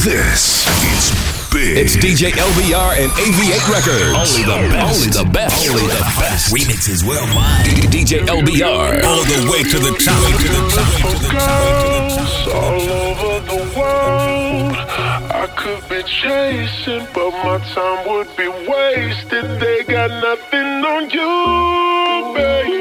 This is big. It's DJ LBR and AV8 Records. Only the best. Only the best. Only the best. Remixes worldwide. D- DJ LBR. All the way to the top. To the top. To the top. all over the world. I could be chasing, but my time would be wasted. They got nothing on you, baby.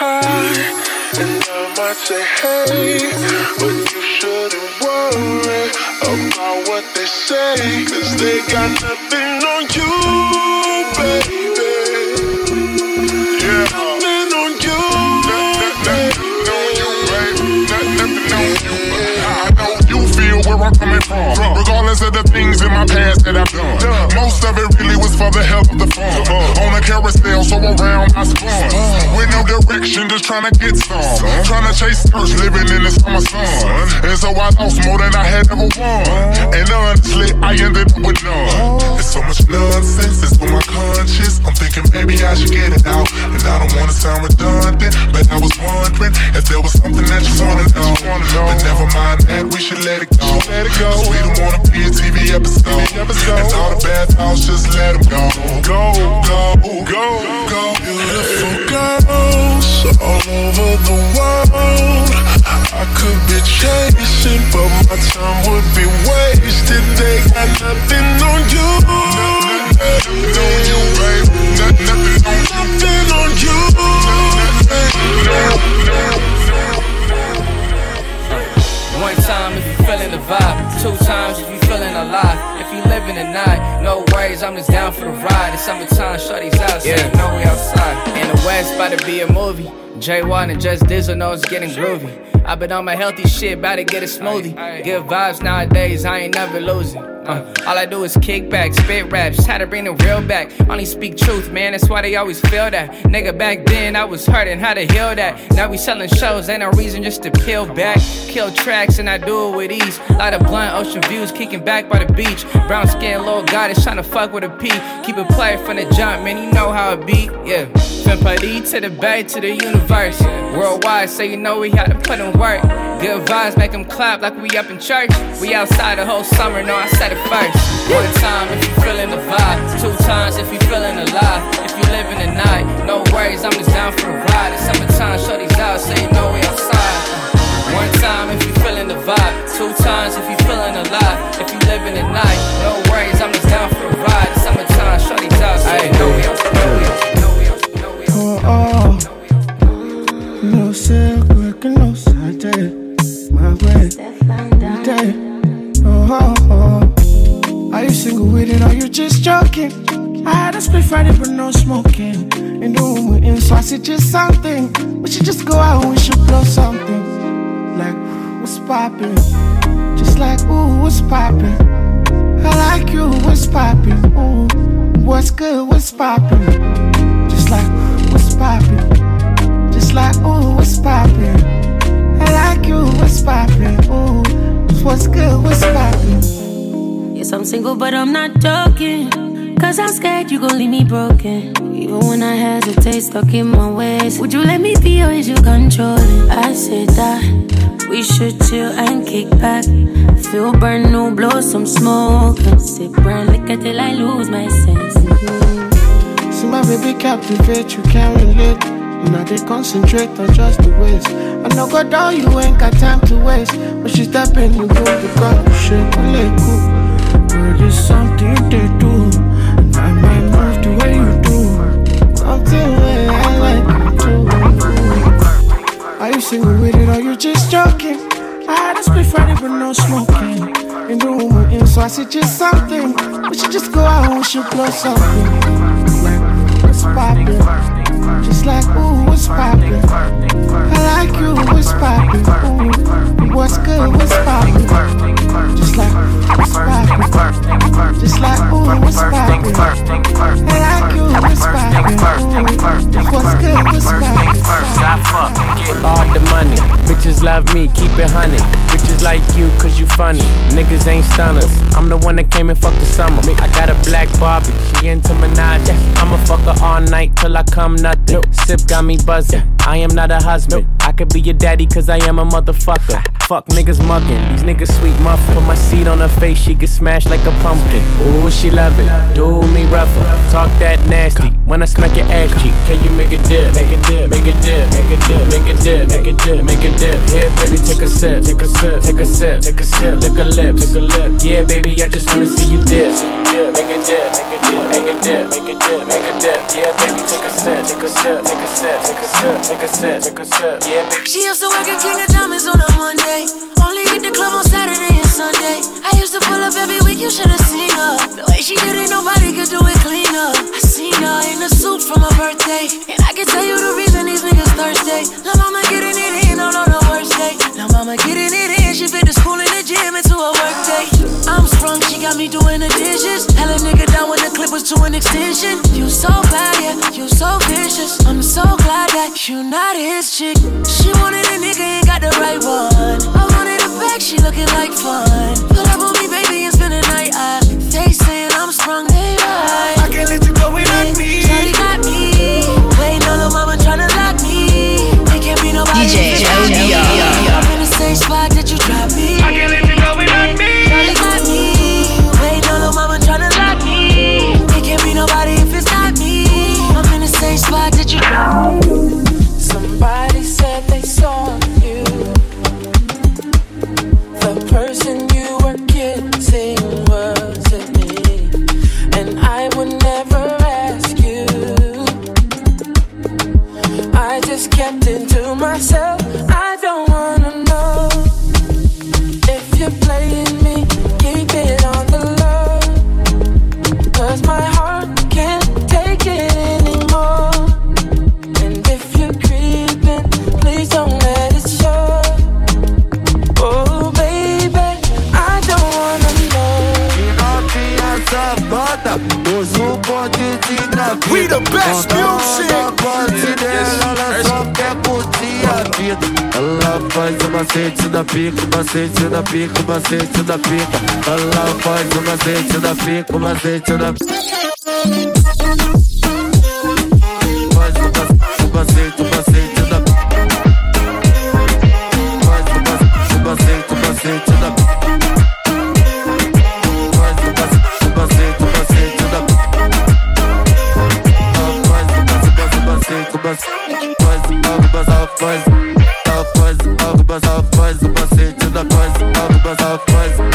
Might say hi, and I might say hey, but you shouldn't worry about what they say, cause they got nothing on you, baby. Where I'm coming from. Regardless of the things in my past that I've done. Most of it really was for the help of the fun. On a carousel, so around I spun. With no direction, just trying to get some. Trying to chase skirts, living in the summer sun. And so I lost more than I had ever won. And honestly, I ended up with none. There's so much nonsense, it's on my conscience. I'm thinking maybe I should get it out. And I don't wanna sound redundant, but I was wondering if there was something that you wanna know. But never mind that, we should let it go. Let it go. Don't wanna be a TV episode. And all the bad thoughts, just let them go. Go, go, go, go. Beautiful girls all over the world. I could be chasing, but my time would be wasted. They got nothing on you. Nothing on you, babe. Nothing on you. Nothing on you. One time if you feeling the vibe, two times if you feeling alive. If you living the night, no worries, I'm just down for the ride. It's summertime, shorty's out, so you know we outside. In the west, about to be a movie. J1 and Just Dizzle know it's getting groovy. i been on my healthy shit, about to get a smoothie. Good vibes nowadays, I ain't never losing. Uh, all I do is kick back, spit raps, try to bring the real back. Only speak truth, man, that's why they always feel that. Nigga, back then I was hurting, how to heal that. Now we selling shows, ain't no reason just to peel back. Kill tracks, and I do it with ease. Lot of blunt, ocean views, kicking back by the beach. Brown skin, little goddess, trying to fuck with a P. Keep it play from the jump, man, you know how it be, yeah. From Paris to the Bay to the universe. Worldwide, so you know we had to put in work. Good vibes make them clap like we up in church. We outside the whole summer, no, I said it first. One time if you feeling the vibe, two times if you feeling alive. If you living the night, no worries, I'm just down for a ride. It's summertime, shorty's out, so you know we outside. One time if you feeling the vibe, two times if you feeling alive. If you living the night, no worries, I'm just down for the ride. It's summertime, shorty's out, so you know we outside. Know we outside. Know we outside. Know we outside. Oh, oh. No secret, que no salte my way. Day. Oh, oh, oh. Are you single with it or you just joking? I had a split Friday but no smoking. In the room we're in, so I said just something. We should just go out and we should blow something. Like, what's poppin'? Just like, ooh, what's poppin'? I like you, what's poppin'? Ooh, what's good, what's poppin'? Just like, what's poppin'? Just like, ooh, what's poppin'? I like you, what's poppin'? Ooh, what's good, what's poppin'? Yes, I'm single, but I'm not joking. Cause I'm scared you gon' leave me broken. Even when I hesitate, stuck in my ways. Would you let me be or is you controlling? I said that we should chill and kick back. Feel burn, no blow some smoke. Sip burn liquor till I lose my sense. Mhm. See my baby captivate, you can't relate. And I they concentrate on just the ways. I know go down, you ain't got time to waste. When she step you go you a leg cool. Something Something way I like too. Are you single with it or you just joking? I had a split Friday but no smoking. In the room we're in, so I said just something. We should just go out and shoot blow something. Like, what's poppin'? Just like, ooh, what's poppin'? I like you, what's poppin'? Ooh, what's good, what's poppin'? Just like, what's poppin'? Just like, ooh, what's poppin'? I like you, what's poppin'? Ooh, what's First things first, I fuck, get all the money. Bitches love me, keep it honey. Bitches like you, cause you funny. Niggas ain't stunners. I'm the one that came and fucked the summer. I got a black Barbie, she into Minaj. I'ma fuck her all night till I come nothing. Sip got me buzzing. I am not a husband. Could be your daddy, cause I am a motherfucker. Fuck niggas mugging. These niggas sweet muffin. Put my seat on her face, she get smashed like a pumpkin. Ooh, she love it. Do me rougher. Talk that nasty. When I smack your ass cheek, can you make a dip? Make a dip, make a dip, make a dip, make a dip, make a dip, make a dip. Here, baby, take a sip, take a sip, take a sip, take a sip, lick a lip, lick a lip. Yeah, baby, I just wanna see you dip. Make a dip, make a dip, make a dip, make a dip, make a dip. Yeah, baby, take a sip, take a sip, take a sip, take a sip, take a sip, take a sip. Yeah. She used to work at King of Diamonds on a Monday. Only hit the club on Saturday and Sunday. I used to pull up every week, you should've seen her. The way she did it, nobody could do it cleaner. I seen her in a suit for my birthday. And I can tell you the reason these niggas thirsty. Lil' mama getting it in on, on the worst day. Mama getting it in, she fit the school in the gym into a work day. I'm sprung, she got me doing the dishes. Hell a nigga down when the clip was to an extension. You so bad, yeah, you so vicious. I'm so glad that you not his chick. She wanted a nigga, ain't got the right one. I wanted a back, she looking like fun. Pull up on me, baby, and spend the night. I, they saying I'm sprung, they right. I can't let you go without me. Shawty got me. Waiting on the mama tryna lock me. It can't be nobody. DJ LBR. I'm in the same spot pica, o macete da pica. Ela faz o macete da pica, o macete da Faz algumas faz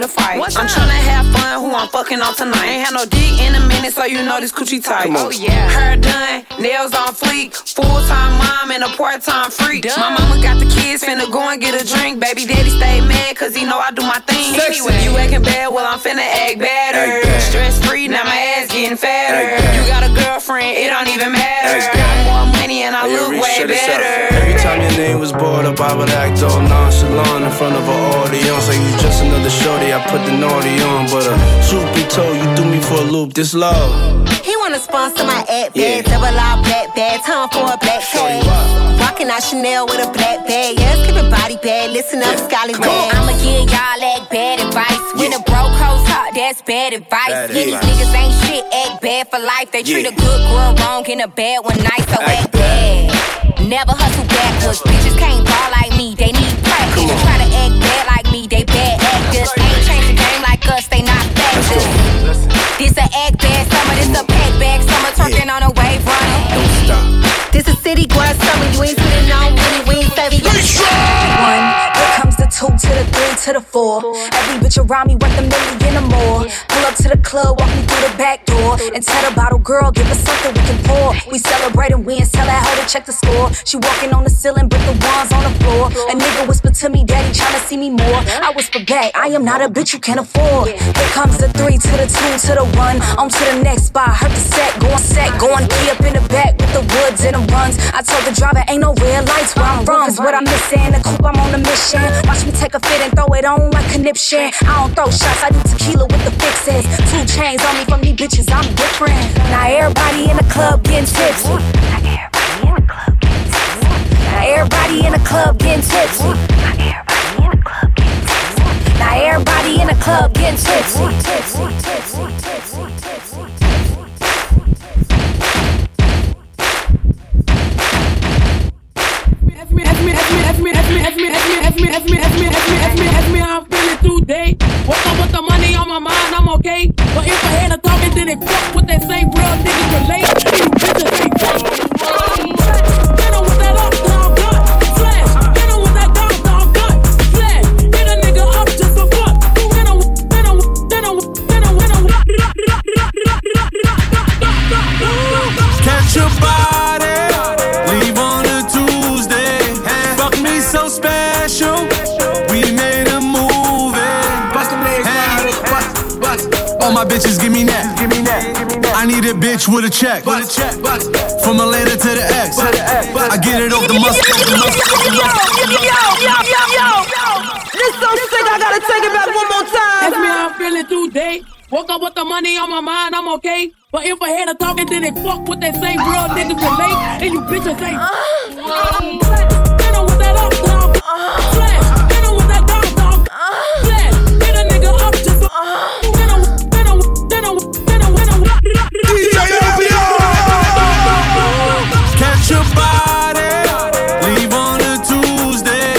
ready to fight. I'm tryna have fun, who I'm fucking on tonight. Ain't had no dick in a minute, so you know this coochie tight. Oh yeah. Hair done, nails on fleek. Full time mom and a part time freak. My mama got the kids, finna go and get a drink. Baby daddy stay mad, cause he know I do my thing. Anyway, you acting bad, well I'm finna act better. Stress free, now my ass getting fatter. You got a girlfriend, it don't even matter. And I Hey, look Reese, way shut this up. better. Every time your name was brought up, I would act all nonchalant in front of an audience. Like you just another shorty, I put the naughty on. But uh, truth be told, you threw me for a loop. This love. He wanna sponsor my ad Yeah. double R black bag, time for a black tag. Rockin' out Chanel with a black bag, yeah, keep it body bag, listen up, Scotty Rag. I'ma give y'all that bad advice. When a broke hoes hot, that's bad advice. Bad yeah, these niggas ain't shit, act bad for life. They treat a good girl wrong and a bad one nice, so act bad. Never hustle backwards. Bitches can't ball like me, they need practice. Try to act bad like me, they bad actors. Ain't change the game like us, they not factors. This a act bad summer, this a pack bag summer, twerking on a wave running. City summer, you ain't putting on money, we ain't comes the two to the three to the four. Every bitch around me worth a million or more. Pull up to the club, walk me through the back door, and tell the bottle girl, give us something we can pour. We celebrate and win, tell that hoe to check the score. She walking on the ceiling, but the ones on the floor. A nigga whisper to me, daddy tryna see me more. I whisper back, I am not a bitch you can't afford. Here comes the three to the two to the one. On to the next spot, hurt the set, going set, going key up in the back with the woods and the runs. I told the driver, ain't no red lights where I'm from. Cause what I'm missing, the coupe, I'm on a mission. Watch me take a fit and throw it on like conniption. I don't throw shots, I do tequila with the fixes. Two chains on me from these bitches, I'm different. Now everybody in the club getting tipsy. Now everybody in the club getting tipsy. Now And you bitches uh. ain't. Hit 'em with that with a nigga up just for. Hit 'em. Catch your body, leave on a Tuesday.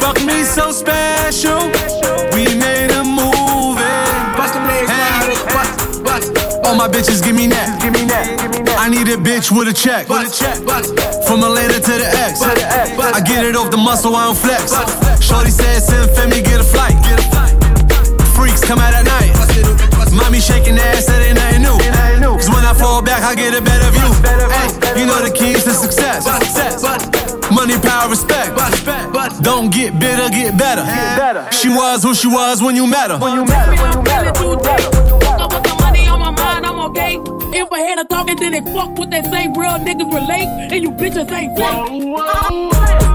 Fuck me so special, we made a movie. Bust them legs, bust, bust. All my bitches give me that, give me that. I need a bitch with a check, with a check. From get it off the muscle, I don't flex. Shorty said, send Femi, get a flight. Freaks come out at night. Mommy shaking ass, that ain't nothing new. Cause when I fall back, I get a better view. Hey, you know the keys to success. Money, power, respect. Don't get bitter, get better. She was who she was when you met her. Feeling today. Woke up with the money on my mind, I'm okay. If I had a talking, then it fuck with that same real niggas relate. And you bitches ain't fuck.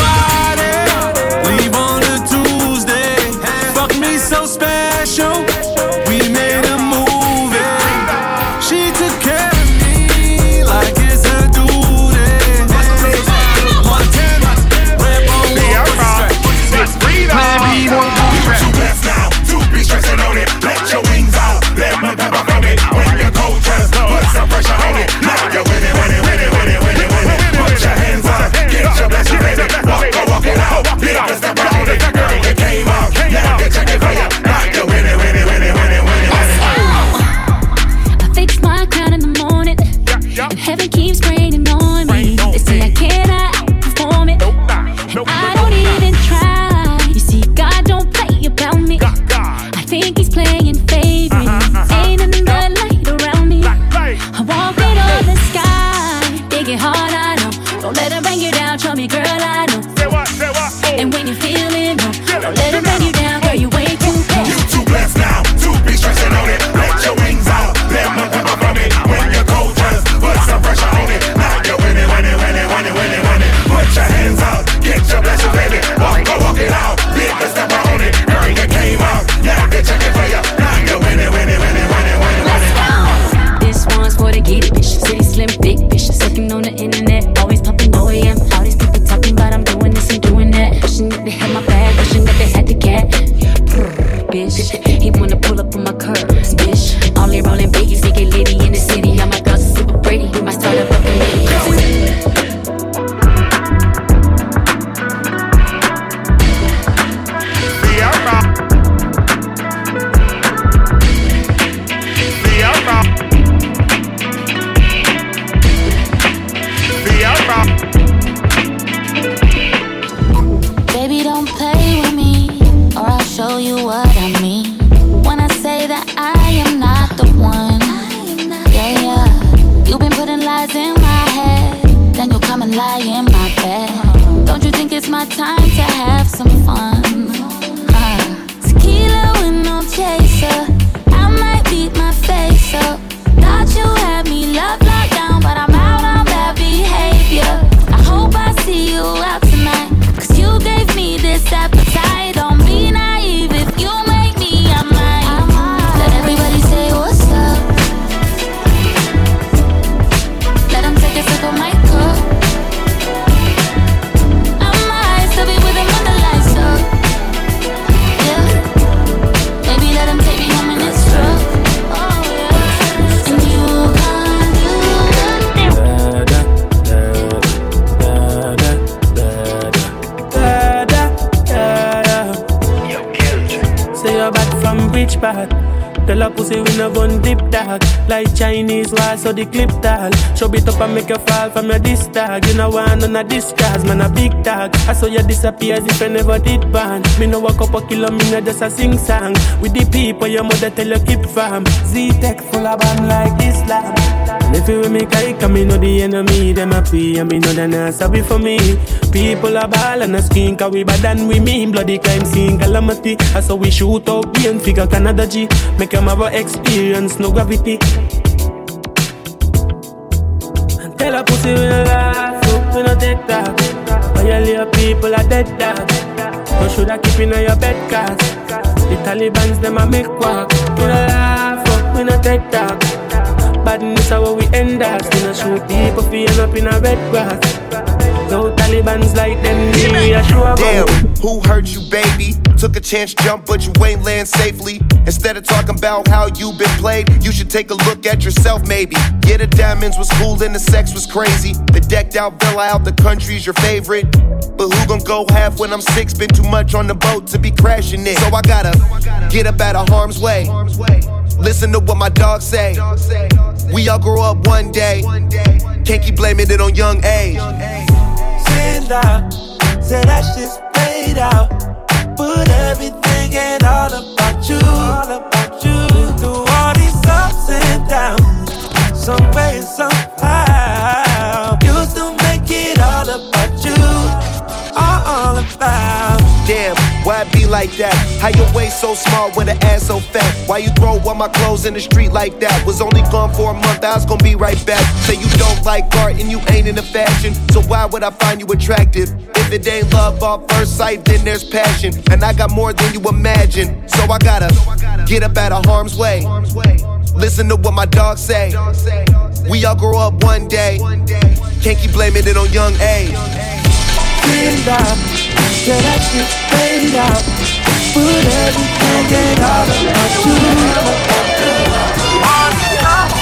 Catch Brr, a pussy we no gun dip dog. Like Chinese wall so the clip tall Show it up and make you fall from your disc tag. You know want none of this cause man a big dog. I saw you disappear as if I never did ban Me no walk up a kilo, me no just a sing song. With the people your mother tell you keep farm. Z-Tech full of band like Islam And if you with me kike, me know the enemy. Them a pray and me know they not sorry for me. People are ball and a skin Cause we bad and we mean. Bloody crime scene calamity. I saw we shoot out and figure Canada G. Make them have a experience No gravity. And tell a pussy we no laugh oh, We no take that. Violate people are dead dog You shoulda keep in your bed cause The Taliban's them a make walk We no laugh oh, We no take that Badness how we end us We no shoot people end up in a red grass no Taliban's like them, we are sure Damn, who hurt you, baby? Took a chance jump, but you ain't land safely. Instead of talking about how you been played, you should take a look at yourself, maybe. Yeah, the diamonds was cool and the sex was crazy. The decked out villa out the country's your favorite. But who gon' go half when I'm six? Been too much on the boat to be crashing it. So I gotta get up out of harm's way. Listen to what my dog say. We all grow up one day. Can't keep blaming it on young age. Stand out, say that shit's paid out. But everything ain't all about you. All about you. Through all these ups and downs, some way, somehow, you still make it all about you. All about. Why be like that? How your waist so small with an ass so fat? Why you throw all my clothes in the street like that? Was only gone for a month, I was gonna be right back. Say you don't like art and you ain't into fashion, so why would I find you attractive? If it ain't love off first sight, then there's passion. And I got more than you imagine, so I gotta get up out of harm's way. Listen to what my dogs say. We all grow up one day. Can't keep blaming it on young age. Stand out, say that shit's paid out. But everything ain't all about you. All these ups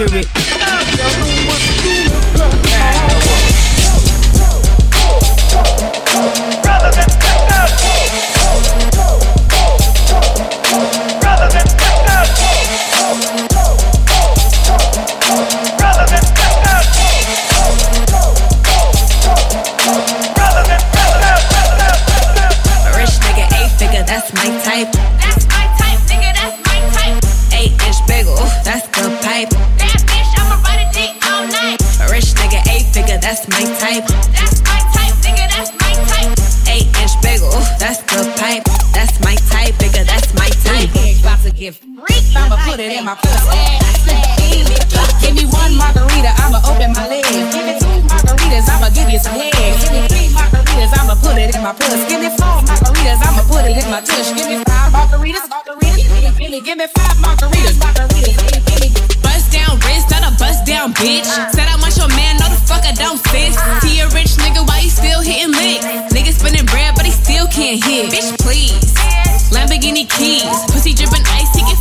Century.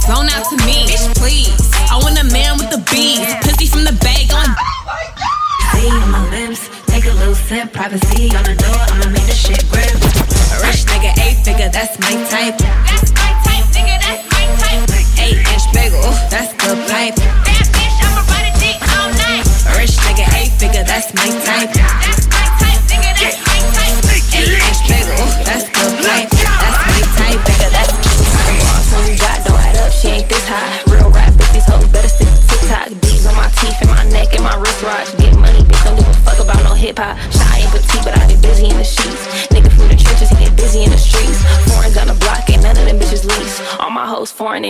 Flown out to me. Bitch, please. I want a man with the bees, pussy from the bag on. See my lips, take a little sip, privacy on the door, I'ma make the shit grip. A rich nigga, eight figure, that's my type. That's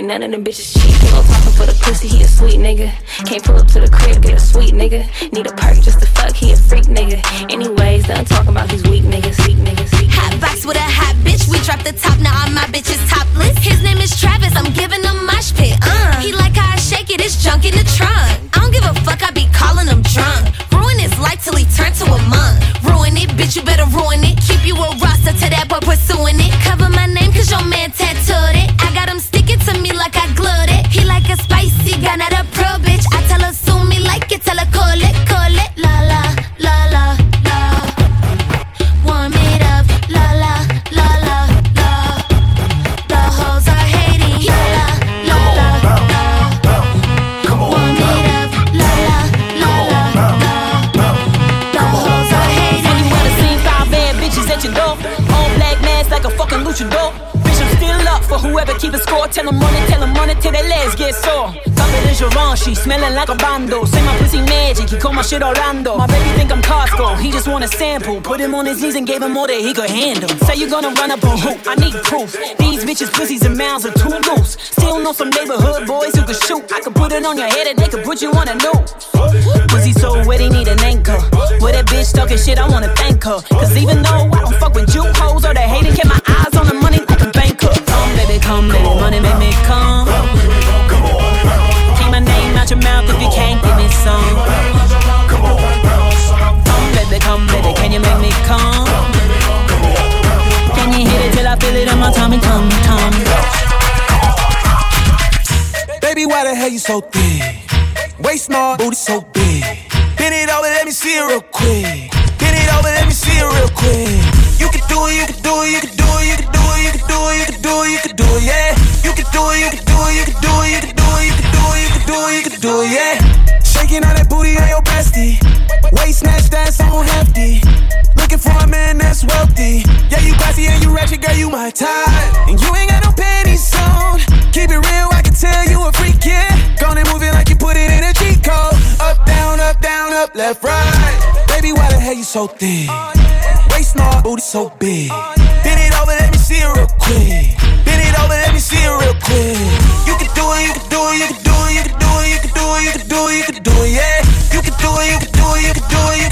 none of them bitches cheap. No talking for the pussy, he a sweet nigga. Can't pull up to the crib, get a sweet nigga. Need a perk just to fuck, he a freak nigga. Anyways, done talking about these weak niggas, weak niggas, weak Hot box with a hot bitch. We drop the top, now all my bitches topless. His name is Travis, I'm shit Orlando. My baby think I'm Costco, he just want a sample. Put him on his knees and gave him more that he could handle. Say you gonna run up on who? I need proof. These bitches, pussies, and mouths are too loose. Still know some neighborhood boys who could shoot. I could put it on your head and they could put you on a noose. Pussy so wet, he need an anchor. With that bitch talking shit, I wanna thank her. Cause even though I don't fuck with you hoes or the hating, keep my eyes on the money like a banker. Come, baby, come, baby, money make me come. Keep my name out your mouth if you can't give me some. Come? Can you hit it till I feel it in my tummy, tum, tum? Baby, why the hell you so thick? Waist small, booty so big. Bend it over, let me see it real quick. Bend it over, let me see it real quick. You can do it, you can do it, you can do it, you can do it, you can do it, you can do it, you can do it, yeah. You can do it, you can do it, you can do it, you can do it, you can do it, you can do it, you can do it, yeah. Shaking on that booty on your bestie. Waist snatch that's so hefty looking for a man that's wealthy. Yeah, you classy and you ratchet, girl, you my type. And you ain't got no panties on. Keep it real, I can tell you a freak, yeah. Gonna move it like you put it in a cheat code. Up, down, up, down, up, left, right. Baby, why the hell you so thin? Oh. Waist small, booty so big. Bend it over, let me see it real quick. Bend it over, let me see it real quick. You can do it, you can do it, you can do it, you can do it, you can do it, you can do it, you can do it, yeah. You can do it, you can do it, you can do it.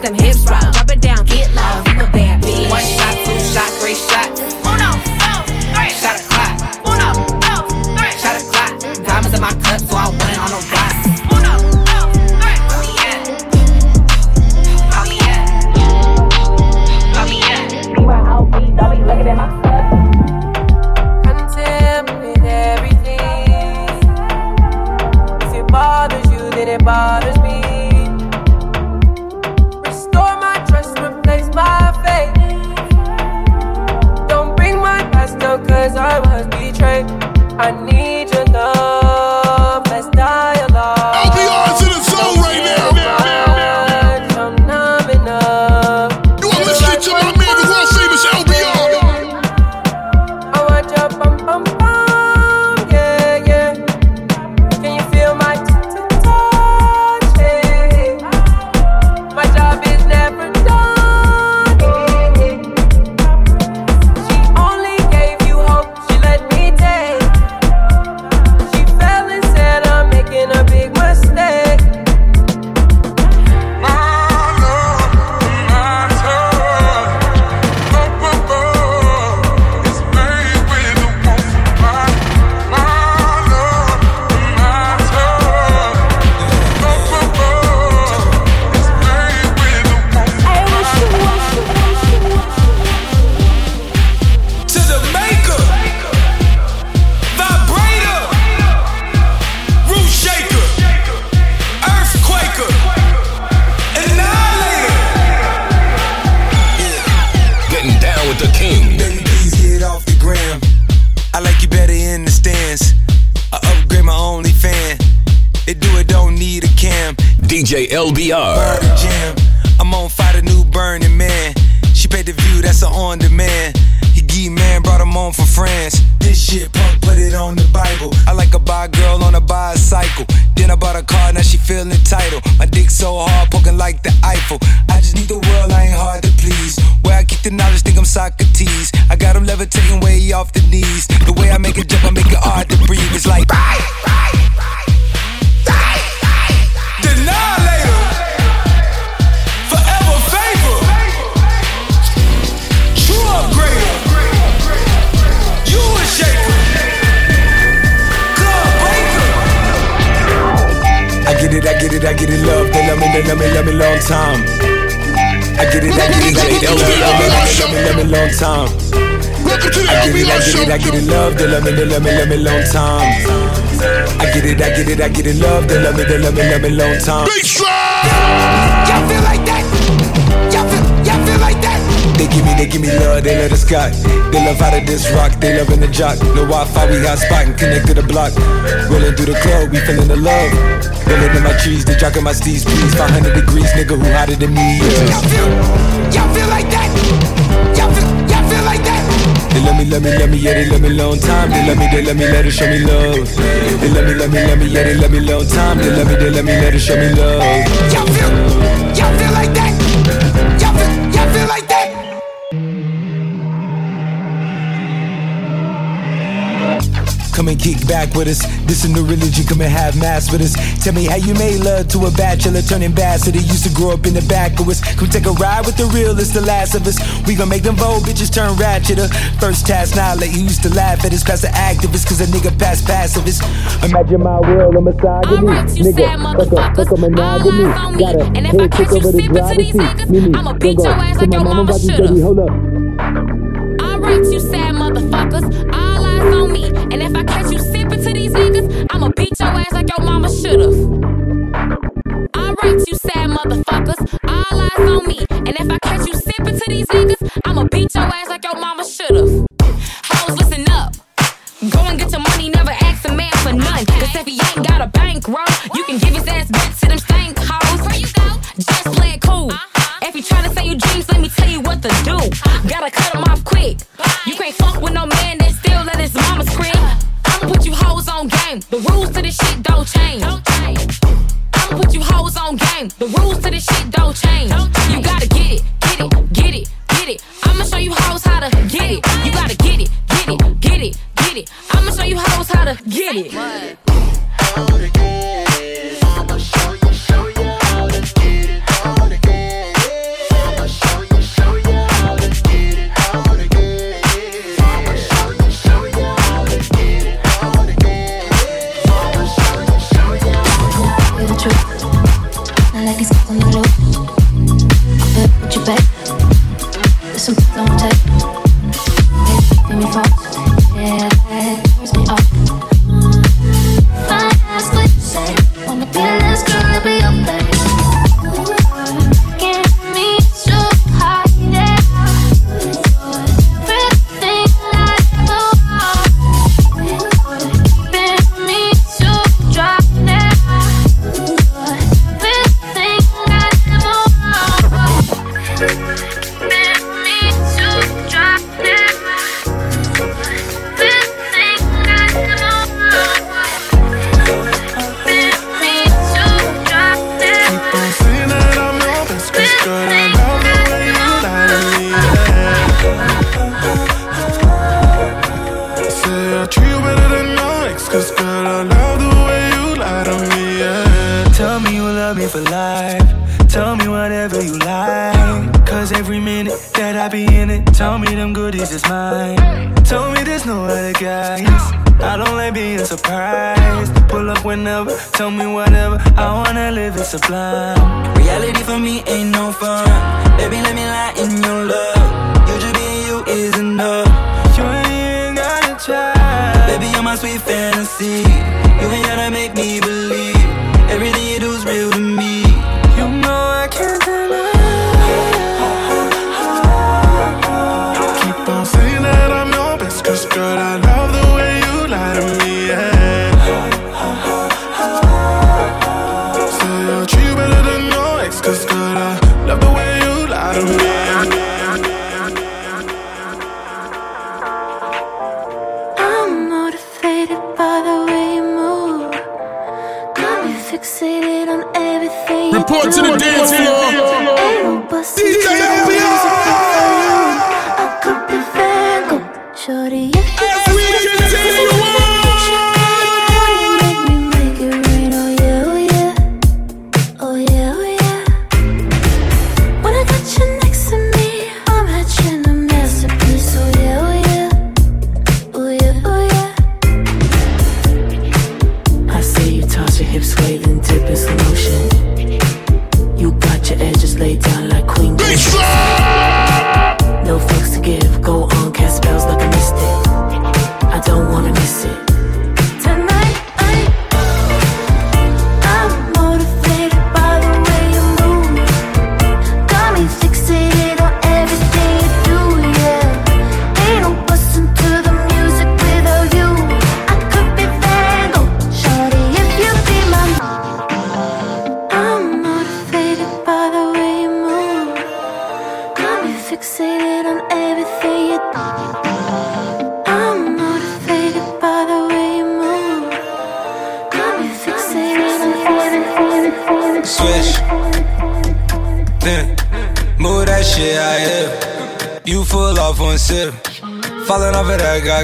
make them hips rock. Drop it down, get low. LBR. it, I get it, I get it, love. They love me, they love me, love me long time. I get it, I get it, they love me, love me, love me long time. I get it, I get it, I get it, love. They love me, they love me, love me long time. I get it, I get it, I get it, love. They love me, they love me, love me long time. They give me, they give me love, they love the sky. They love how to this rock, they love in the jock. No Wi-Fi, we hot spot and connect to the block. Rolling through the club, we feeling the love. Rolling in my trees, they jocking my steez, please. 500 degrees, nigga, who hotter than me? Yeah. Y'all feel, y'all feel like that? Y'all feel, y'all feel like that? They love me, love me, love me, yeah, they love me long time. They love me, they love me, let her show me love. They love me, love me, love me, yeah, they love me long time. They love me, they love me, let her show me love. Y'all feel, y'all feel like that? Come and kick back with us. This is new religion, come and have mass with us. Tell me how you made love to a bachelor, turning bastard. They used to grow up in the back of us. Come take a ride with the realest, the last of us. We gon' make them bold bitches turn ratcheter. First task, now let you used to laugh at us. Past the activists, cause a nigga past pacifist. Imagine my world, a misogyny. Nigga, fuck up, fuck a monogamy. Got a head kick over the driver's seat. Mimi, I'ma go beat your ass like your mama mama about to should've. baby, hold up. Alright, you sad motherfuckers. Eyes on me. And if I catch you sipping to these niggas, I'ma beat your ass like your mama should've. Alright, you sad motherfuckers. All eyes on me. And if I catch you sipping to these niggas, I'ma beat your ass like your mama should've. Hoes, listen up. Go and get your money, never ask a man for none. Cause if he ain't got a bankroll, you can give his ass back to them stank hoes. Where you go? Just play it cool. Uh-huh. If you tryna say you dreams, let me tell you what to do. Uh-huh. Gotta cut him off quick. You can't fuck with no man don't like it's on the low. I bet with your back. There's some don't take. Fantasy.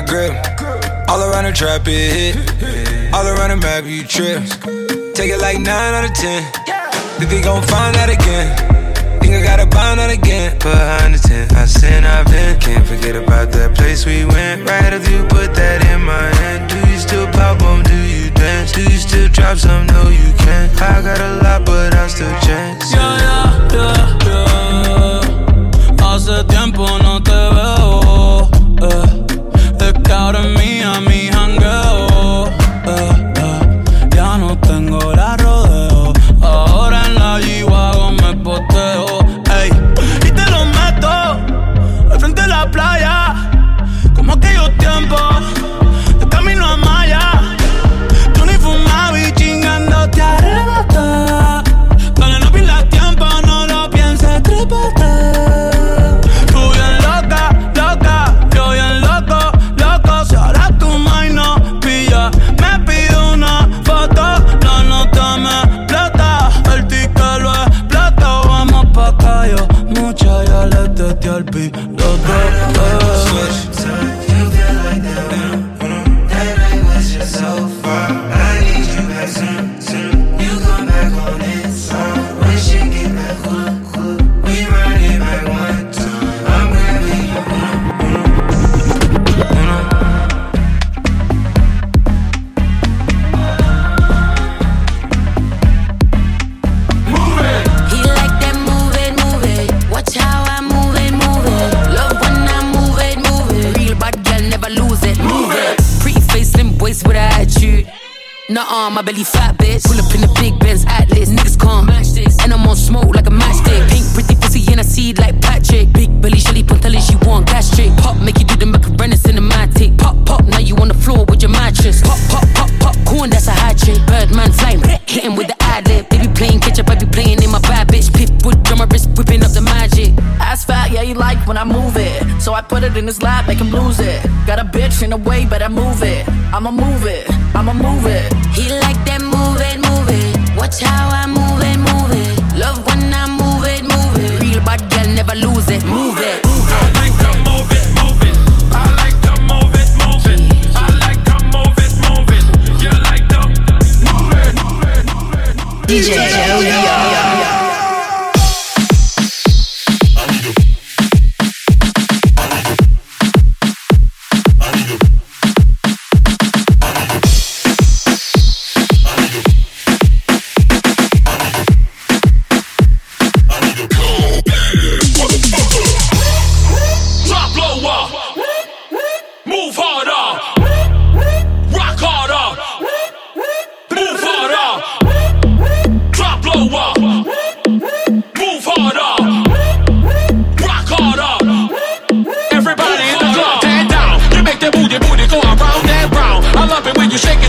got grip. All around the trap, it hit. All around the map, you trip. Take it like 9 out of 10. Think they gon' find that again. Think I gotta bind that again. Behind the tent, I sin, I've been. Can't forget about that place we went. Right after you put that in my hand. Do you still pop on? Do you dance? Do you still drop some? No, you can't. I got a lot, but I'm still chance. Yeah, yeah, yeah, yeah. Hace tiempo no in his lap, make him lose it. Got a bitch in the way, but I move it. I'ma move it. you shake